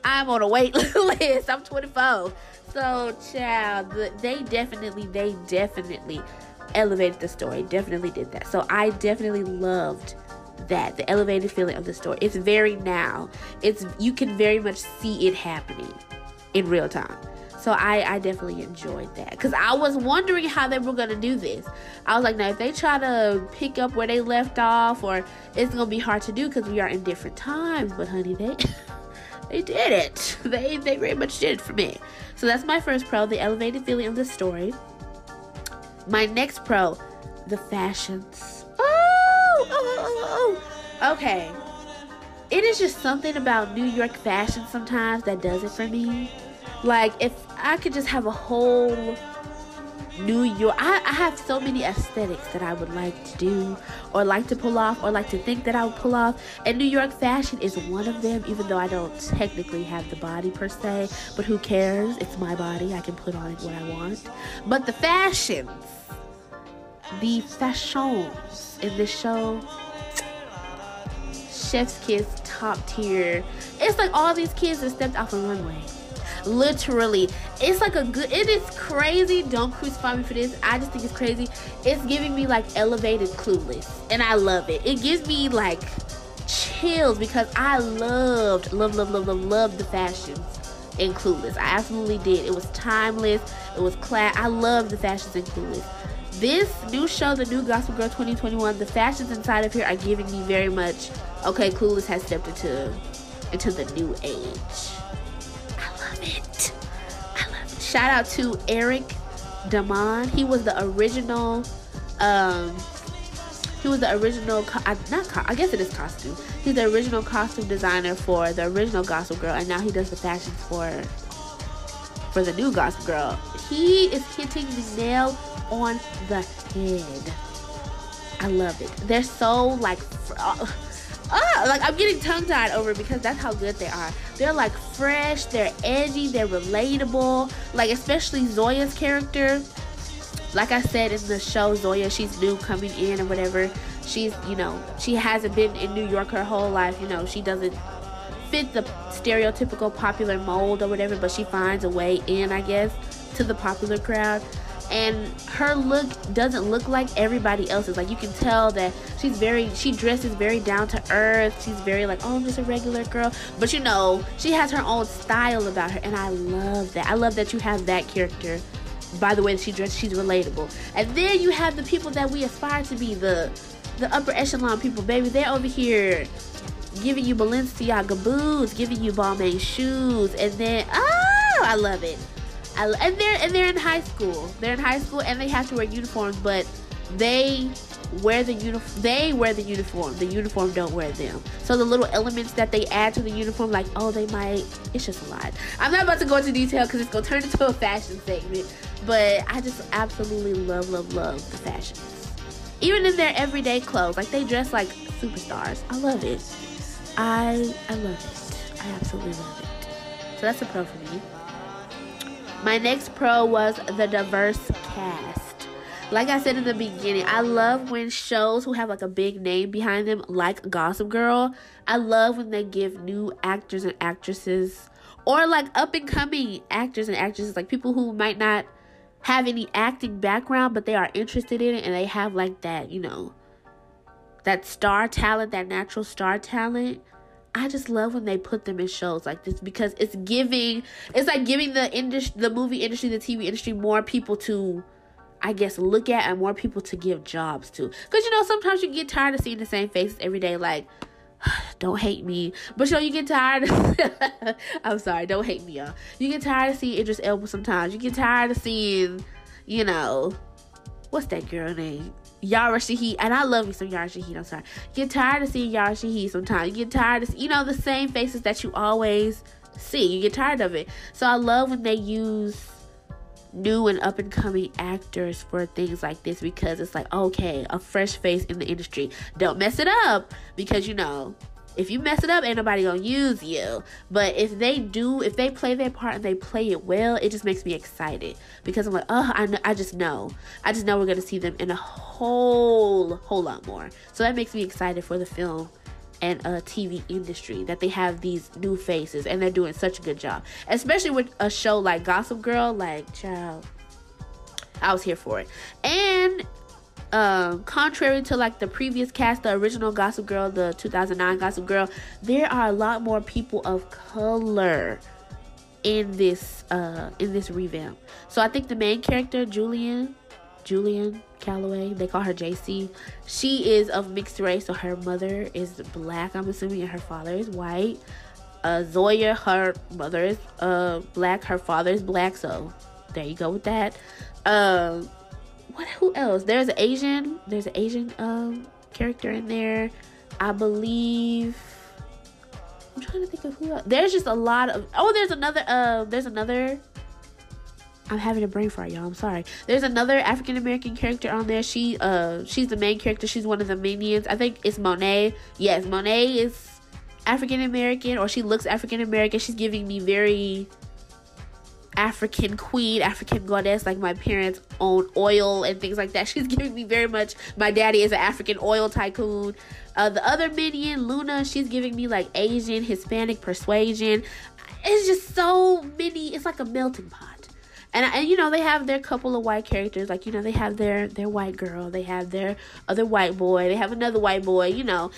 I'm on a wait list. I'm 24. So, child, they definitely, they definitely elevated the story. Definitely did that. So, I definitely loved that the elevated feeling of the story. It's very now. It's you can very much see it happening in real time. So I, I definitely enjoyed that because I was wondering how they were gonna do this. I was like, now if they try to pick up where they left off, or it's gonna be hard to do because we are in different times. But honey, they they did it. They they very much did it for me. So that's my first pro, the elevated feeling of the story. My next pro, the fashions. Oh, oh, oh, oh, oh. okay. It is just something about New York fashion sometimes that does it for me. Like if I could just have a whole New York. I, I have so many aesthetics that I would like to do, or like to pull off, or like to think that I would pull off. And New York fashion is one of them, even though I don't technically have the body per se. But who cares? It's my body. I can put on what I want. But the fashions, the fashions in this show, Chef's Kiss top tier. It's like all these kids that stepped off a runway literally it's like a good it is crazy. Don't crucify me for this. I just think it's crazy. It's giving me like elevated clueless and i love it. It gives me like chills because i loved love love love love love the fashions in clueless. I absolutely did. It was timeless. It was class i love the fashions in clueless. This new show the new Gossip Girl 2021 the fashions inside of here are giving me very much okay clueless has stepped into into the new age it. I love it. Shout out to Eric Daman. He was the original. Um, he was the original, not I guess it is costume. He's the original costume designer for the original Gossip Girl, and now he does the fashions for for the new Gossip Girl. He is hitting the nail on the head. I love it. They're so like. Uh, like I'm getting tongue tied over because that's how good they are. They're like fresh, they're edgy, they're relatable. Like especially Zoya's character. Like I said in the show, Zoya, she's new coming in or whatever. She's, you know, she hasn't been in New York her whole life. You know, she doesn't fit the stereotypical popular mold or whatever, but she finds a way in, I guess, to the popular crowd and her look doesn't look like everybody else's. Like you can tell that she's very she dresses very down to earth. She's very like oh i'm just a regular girl. But you know she has her own style about her and i love that. I love that you have that character by the way that she dresses she's relatable. And then you have the people that we aspire to be the the upper echelon people baby. They're over here giving you balenciaga boots giving you balmain shoes and then oh i love it I, and they're and they're in high school. They're in high school and they have to wear uniforms, but they wear the uniform. They wear the uniform. The uniform don't wear them. So the little elements that they add to the uniform, like oh they might, it's just a lot. I'm not about to go into detail because it's gonna turn into a fashion segment. But I just absolutely love, love, love the fashions. Even in their everyday clothes, like they dress like superstars. I love it. I I love it. I absolutely love it. So that's a pro for me. My next pro was the diverse cast. Like I said in the beginning, I love when shows who have like a big name behind them, like Gossip Girl, I love when they give new actors and actresses or like up and coming actors and actresses, like people who might not have any acting background, but they are interested in it and they have like that, you know, that star talent, that natural star talent. I just love when they put them in shows like this because it's giving it's like giving the industry the movie industry, the TV industry more people to I guess look at and more people to give jobs to. Cuz you know sometimes you get tired of seeing the same faces every day like don't hate me. But you know, you get tired. I'm sorry, don't hate me, y'all. You get tired of seeing Idris Elba sometimes. You get tired of seeing, you know, what's that girl name? Yara Shahidi. And I love me some Yara Shahidi. I'm sorry. Get tired of seeing Yara Shahidi sometimes. You get tired of, you know, the same faces that you always see. You get tired of it. So I love when they use new and up and coming actors for things like this because it's like okay a fresh face in the industry don't mess it up because you know if you mess it up ain't nobody gonna use you but if they do if they play their part and they play it well it just makes me excited because i'm like oh i, know, I just know i just know we're gonna see them in a whole whole lot more so that makes me excited for the film and uh, a TV industry that they have these new faces and they're doing such a good job. Especially with a show like Gossip Girl, like child. I was here for it. And um, contrary to like the previous cast, the original Gossip Girl, the 2009 Gossip Girl, there are a lot more people of color in this uh in this revamp. So I think the main character, Julien, Julien Calloway. They call her JC. She is of mixed race, so her mother is black, I'm assuming, and her father is white. Uh, Zoya, her mother is uh, black, her father is black, so there you go with that. Um, what? Who else? There's an Asian. There's an Asian um character in there. I believe. I'm trying to think of who. Else. There's just a lot of. Oh, there's another. Uh, there's another I'm having a brain fart, y'all. I'm sorry. There's another African American character on there. She uh she's the main character. She's one of the minions. I think it's Monet. Yes, Monet is African American or she looks African American. She's giving me very African queen, African goddess, like my parents own oil and things like that. She's giving me very much. My daddy is an African oil tycoon. Uh, the other minion, Luna, she's giving me like Asian, Hispanic persuasion. It's just so many. It's like a melting pot and and you know they have their couple of white characters like you know they have their their white girl they have their other white boy they have another white boy you know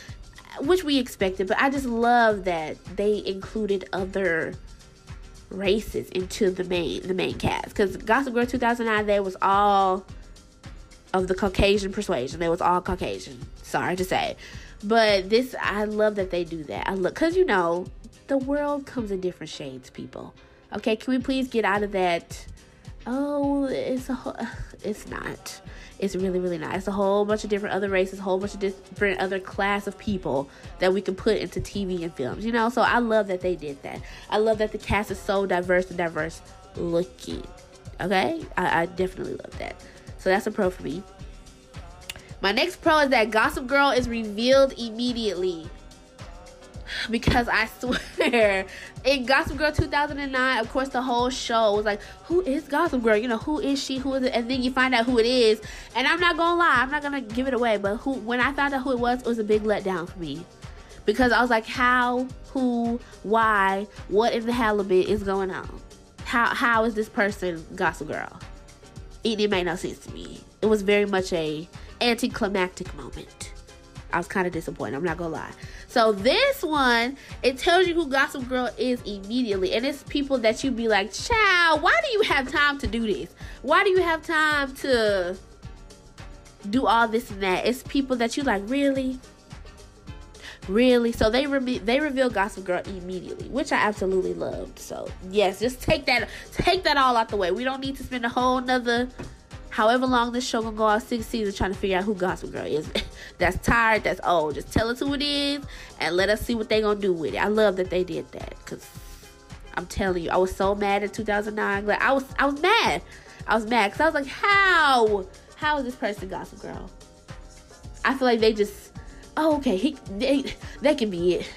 which we expected but i just love that they included other races into the main the main cast. Because gossip girl 2009 there was all of the caucasian persuasion. They was all caucasian. Sorry to say. But this i love that they do that. I look because you know the world comes in different shades people. Okay can we please get out of that oh, it's a whole, it's not. It's really, really not. It's a whole bunch of different other races, a whole bunch of different other class of people that we can put into TV and films, you know? So I love that they did that. I love that the cast is so diverse and diverse looking. Okay? I, I definitely love that. So that's a pro for me. My next pro is that Gossip Girl is revealed immediately because I swear in Gossip Girl 2009, of course, the whole show was like, who is Gossip Girl? You know, who is she? Who is it? And then you find out who it is. And I'm not gonna lie, I'm not gonna give it away, but who when I found out who it was, it was a big letdown for me. Because I was like, how, who, why, what in the halibut is going on? How how is this person Gossip Girl? It, it made no sense to me. It was very much a anticlimactic moment. I was kind of disappointed. I'm not gonna lie. So this one, it tells you who Gossip Girl is immediately, and it's people that you be like, "Child, why do you have time to do this? Why do you have time to do all this and that?" It's people that you like, really, really. So they re- they reveal Gossip Girl immediately, which I absolutely loved. So yes, just take that take that all out the way. We don't need to spend a whole nother however long this show gonna go out six seasons trying to figure out who Gossip Girl is. that's tired, that's old. Just tell us who it is and let us see what they gonna do with it. I love that they did that because I'm telling you, I was so mad in 2009. Like I was, I was mad. I was mad because I was like, how, how is this person Gossip Girl? I feel like they just, oh okay, he, they, that can be it.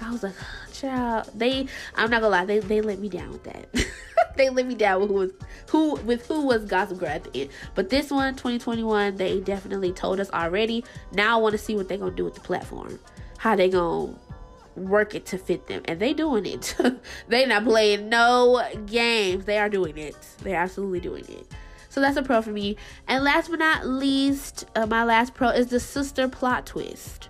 I was like, child, they. I'm not gonna lie, they they let me down with that. they let me down with who was who with who was Gossip Girl at the end. But this one, 2021, they definitely told us already. Now I want to see what they're gonna do with the platform. How they gonna work it to fit them, and they doing it. they not playing no games. They are doing it. They're absolutely doing it. So that's a pro for me. And last but not least, uh, my last pro is the sister plot twist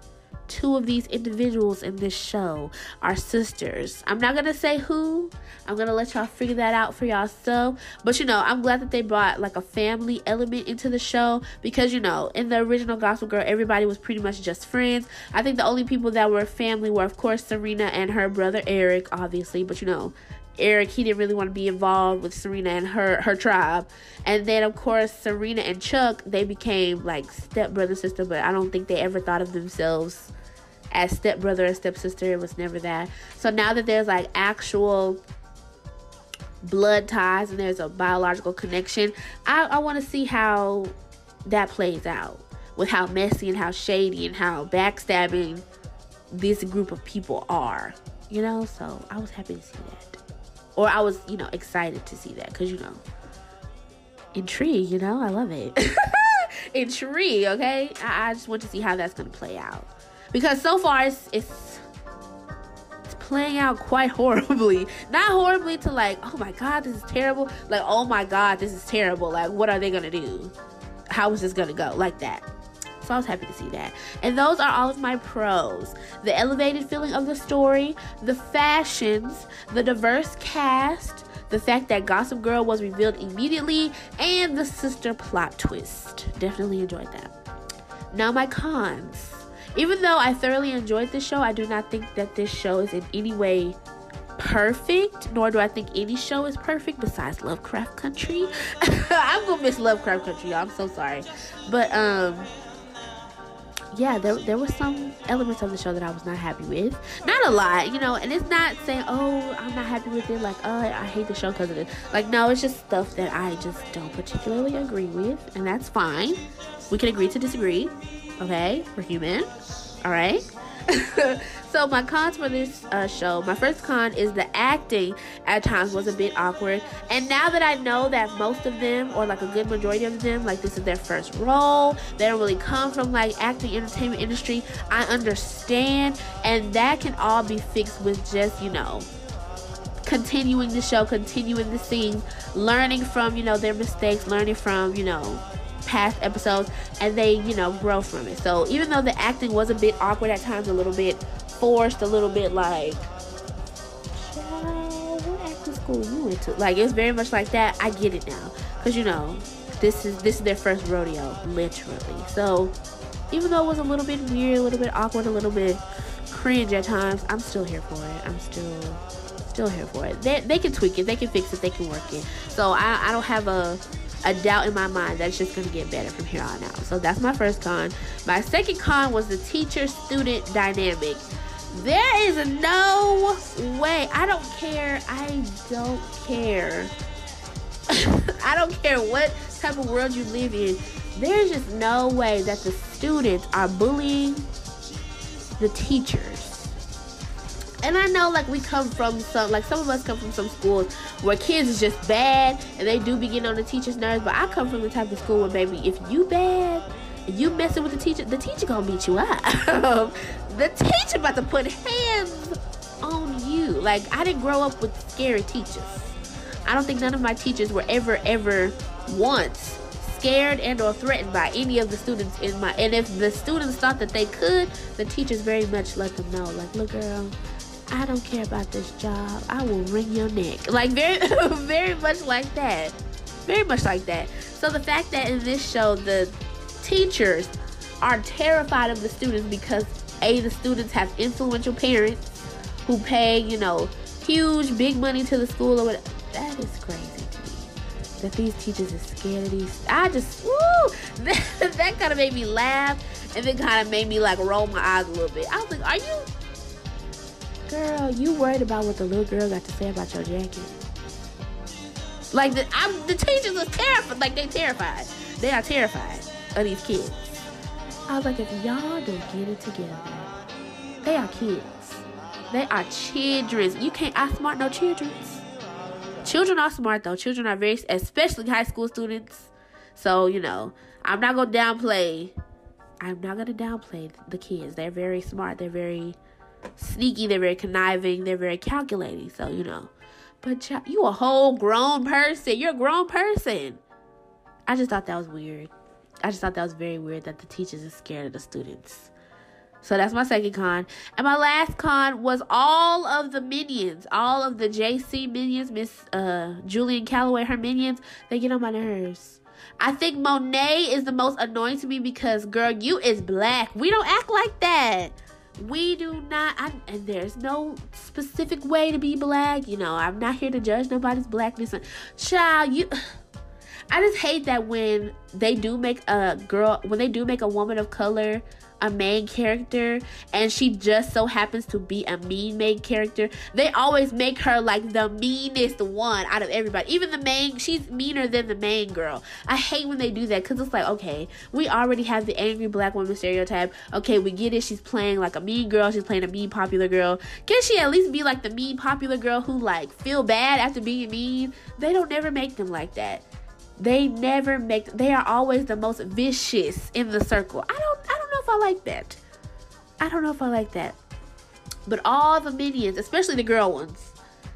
two of these individuals in this show are sisters. I'm not gonna say who. I'm gonna let y'all figure that out for y'all so. But you know, I'm glad that they brought like a family element into the show because you know, in the original Gossip Girl, everybody was pretty much just friends. I think the only people that were family were, of course, Serena and her brother Eric, obviously. But you know, Eric he didn't really want to be involved with Serena and her her tribe. And then of course Serena and Chuck they became like step brother sister, but I don't think they ever thought of themselves as stepbrother and stepsister. It was never that. So now that there's like actual blood ties and there's a biological connection, I, I want to see how that plays out with how messy and how shady and how backstabbing this group of people are. You know, so I was happy to see that. Or I was, you know, excited to see that because, you know, intrigue, you know, I love it. intrigue, okay? I, I just want to see how that's going to play out because so far it's, it's it's playing out quite horribly. Not horribly to like, oh my god, this is terrible. Like, oh my god, this is terrible. Like, what are they gonna do? How is this gonna go? Like that. So I was happy to see that. And those are all of my pros. The elevated feeling of the story, the fashions, the diverse cast, the fact that Gossip Girl was revealed immediately, and the sister plot twist. Definitely enjoyed that. Now, my cons. Even though I thoroughly enjoyed this show, I do not think that this show is in any way perfect, nor do I think any show is perfect besides Lovecraft Country. I'm gonna miss Lovecraft Country, y'all. I'm so sorry. But um yeah, there there were some elements of the show that I was not happy with. Not a lot, you know, and it's not saying, oh, I'm not happy with it, like, oh, I hate the show because of it. Like, no, it's just stuff that I just don't particularly agree with, and that's fine. We can agree to disagree. Okay, we're human. All right. so my cons for this uh, show, my first con is the acting at times was a bit awkward. And now that I know that most of them, or like a good majority of them, like this is their first role, they don't really come from like acting entertainment industry. I understand, and that can all be fixed with just you know continuing the show, continuing the scene, learning from you know their mistakes, learning from you know past episodes and they, you know, grow from it. So even though the acting was a bit awkward at times, a little bit forced, a little bit like, what acting school you went to? Like it's very much like that. I get it now, cause you know, this is this is their first rodeo, literally. So even though it was a little bit weird, a little bit awkward, a little bit cringe at times, I'm still here for it. I'm still still here for it. They, they can tweak it, they can fix it, they can work it. So I, I don't have a a doubt in my mind that it's just going to get better from here on out. So that's my first con. My second con was the teacher student dynamic. There is no way. I don't care. I don't care. I don't care what type of world you live in. There's just no way that the students are bullying the teachers and I know like we come from some like some of us come from some schools where kids is just bad and they do begin on the teacher's nerves. But I come from the type of school where baby, if you bad and you messing with the teacher, the teacher gonna beat you up. the teacher about to put hands on you. Like I didn't grow up with scary teachers. I don't think none of my teachers were ever ever once scared and or threatened by any of the students in my and if the students thought that they could the teachers very much let them know like look girl I don't care about this job. I will wring your neck. Like very very much like that. Very much like that. So the fact that in this show the teachers are terrified of the students because A the students have influential parents who pay, you know, huge big money to the school or whatever. That is crazy to me. That these teachers are scared of these. I just woo that, that kind of made me laugh and then kind of made me like roll my eyes a little bit. I was like, are you Girl, you worried about what the little girl got to say about your jacket? Like the I'm the teachers are terrified. Like they terrified. They are terrified of these kids. I was like, if y'all don't get it together, they are kids. They are children. You can't outsmart no children. Children are smart though. Children are very, especially high school students. So you know, I'm not gonna downplay. I'm not gonna downplay the kids. They're very smart. They're very sneaky. They're very conniving. They're very calculating. So you know, but you a whole grown person. You're a grown person. I just thought that was weird. I just thought that was very weird that the teachers are scared of the students. So that's my second con. And my last con was all of the minions, all of the JC minions, Miss uh, Julien Calloway, her minions, they get on my nerves. I think Monet is the most annoying to me because, girl, you is black. We don't act like that. We do not, I, and there's no specific way to be black. You know, I'm not here to judge nobody's blackness. Child, you. I just hate that when they do make a girl, when they do make a woman of color a main character and she just so happens to be a mean main character, they always make her like the meanest one out of everybody. Even the main, she's meaner than the main girl. I hate when they do that because it's like, okay, we already have the angry black woman stereotype. Okay, we get it. She's playing like a mean girl. She's playing a mean popular girl. Can she at least be like the mean popular girl who like feel bad after being mean? They don't never make them like that they never make they are always the most vicious in the circle i don't i don't know if i like that i don't know if i like that but all the minions especially the girl ones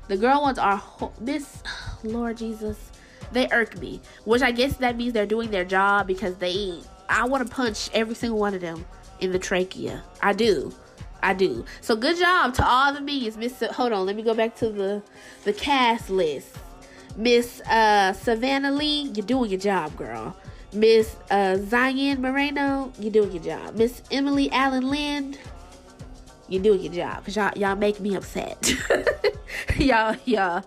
the girl ones are miss lord jesus they irk me which i guess that means they're doing their job because they i want to punch every single one of them in the trachea i do I do. So good job to all the minions. Miss hold on, let me go back to the the cast list. Miss uh, Savannah Lee, you're doing your job, girl. Miss uh, Zión Moreno, you're doing your job. Miss Emily Alyn Lind, you're doing your job. Cause y'all, y'all make me upset. y'all, y'all,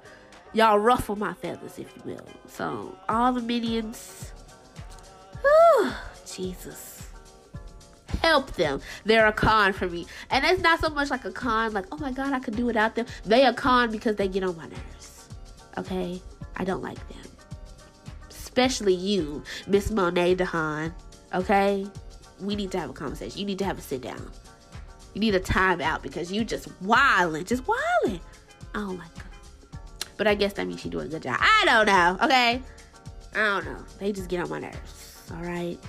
y'all ruffle my feathers, if you will. So all the minions, whew, Jesus, help them. They're a con for me, and it's not so much like a con, like oh my god, I could do without them. They a con because they get on my nerves. Okay. I don't like them. Especially you, Miss Monet DeHaan. Okay? We need to have a conversation. You need to have a sit down. You need a time out because you just wilding, just wilding. Oh I don't like her. But I guess that means she's doing a good job. I don't know. Okay? I don't know. They just get on my nerves. Alright?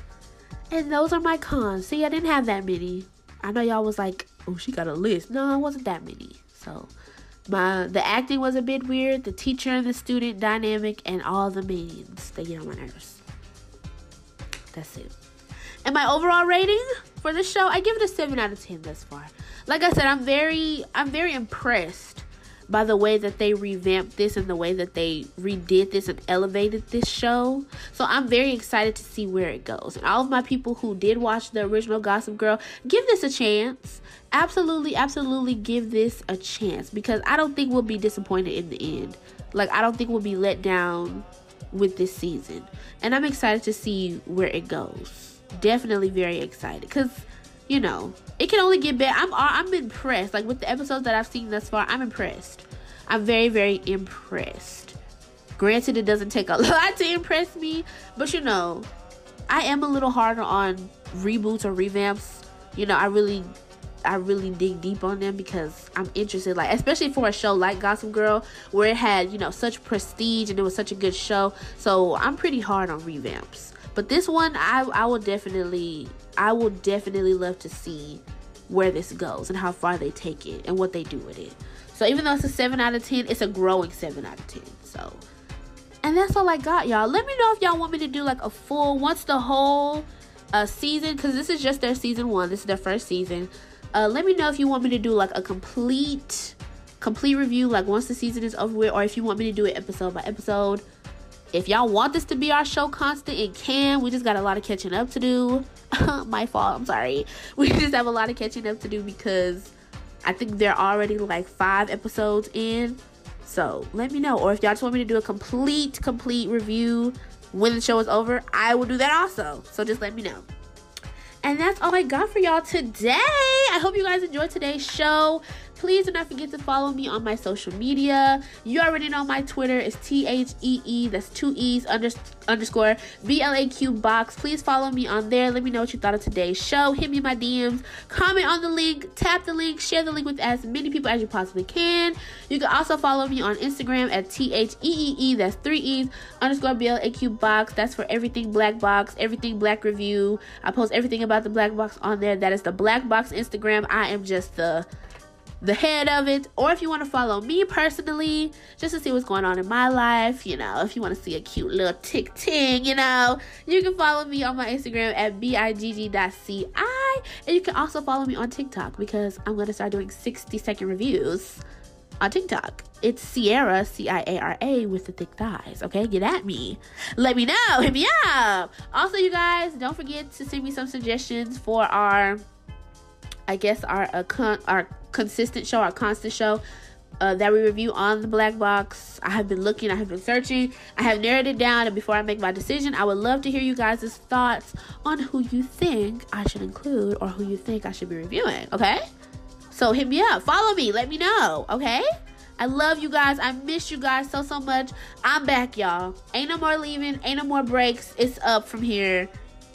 And those are my cons. See, I didn't have that many. I know y'all was like, oh, she got a list. No, it wasn't that many. So my the acting was a bit weird. The teacher and the student dynamic and all the minions. They get on my nerves. That's it. And my overall rating for this show, I give it a seven out of ten thus far. Like I said, I'm very I'm very impressed by the way that they revamped this and the way that they redid this and elevated this show. So I'm very excited to see where it goes. And all of my people who did watch the original Gossip Girl, give this a chance. Absolutely, absolutely give this a chance because I don't think we'll be disappointed in the end. Like, I don't think we'll be let down with this season. And I'm excited to see where it goes. Definitely very excited because you know, it can only get better. I'm I'm impressed. Like with the episodes that I've seen thus far, I'm impressed. I'm very very impressed. Granted, it doesn't take a lot to impress me, but you know, I am a little harder on reboots or revamps. You know, I really I really dig deep on them because I'm interested, like especially for a show like Gossip Girl, where it had you know such prestige and it was such a good show. So I'm pretty hard on revamps. But this one, I I will definitely I will definitely love to see where this goes and how far they take it and what they do with it. So even though it's a 7 out of 10, it's a growing 7 out of 10. So and that's all I got, y'all. Let me know if y'all want me to do like a full once the whole uh season cuz this is just their season 1. This is their first season. Uh let me know if you want me to do like a complete complete review like once the season is over with or if you want me to do it episode by episode. If y'all want this to be our show constant, it can. We just got a lot of catching up to do. My fault. I'm sorry. We just have a lot of catching up to do because I think they're already like five episodes in. So let me know. Or if y'all just want me to do a complete, complete review when the show is over, I will do that also. So just let me know. And that's all I got for y'all today. I hope you guys enjoyed today's show. Please do not forget to follow me on my social media. You already know my Twitter is T H E E, that's two E's under, underscore B L A Q box. Please follow me on there. Let me know what you thought of today's show. Hit me my DMs, comment on the link, tap the link, share the link with as many people as you possibly can. You can also follow me on Instagram at T H E E E, that's three E's underscore B L A Q box. That's for everything BlaQ Box, everything BlaQ Review. I post everything about the BlaQ Box on there. That is the BlaQ Box Instagram. I am just the the head of it, or if you want to follow me personally, just to see what's going on in my life, you know, if you want to see a cute little tick ting, you know, you can follow me on my Instagram at bigg.ci, and you can also follow me on TikTok because I'm going to start doing 60 second reviews on TikTok. It's Ciara, C I A R A, with the thick thighs. Okay, get at me. Let me know. Hit me up. Also, you guys, don't forget to send me some suggestions for our, I guess our uh, con- our consistent show, our constant show. Uh, that we review on the BlaQ Box. I have been looking, I have been searching, I have narrowed it down, and before I make my decision, I would love to hear you guys' thoughts on who you think I should include or who you think I should be reviewing. Okay, so hit me up, follow me, let me know. Okay, I love you guys. I miss you guys so so much. I'm back, y'all. Ain't no more leaving. Ain't no more breaks. It's up from here.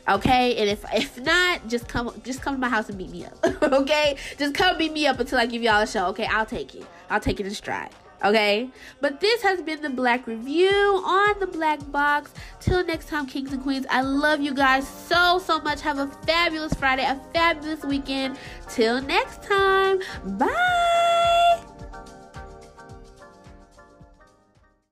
Okay, and if if not, just come just come to my house and beat me up. okay, just come beat me up until I give y'all a show. Okay, I'll take it. I'll take it in stride. Okay, but this has been the BlaQ Review on the BlaQ Box. Till next time, Kings and Queens. I love you guys so so much. Have a fabulous Friday, a fabulous weekend. Till next time, bye.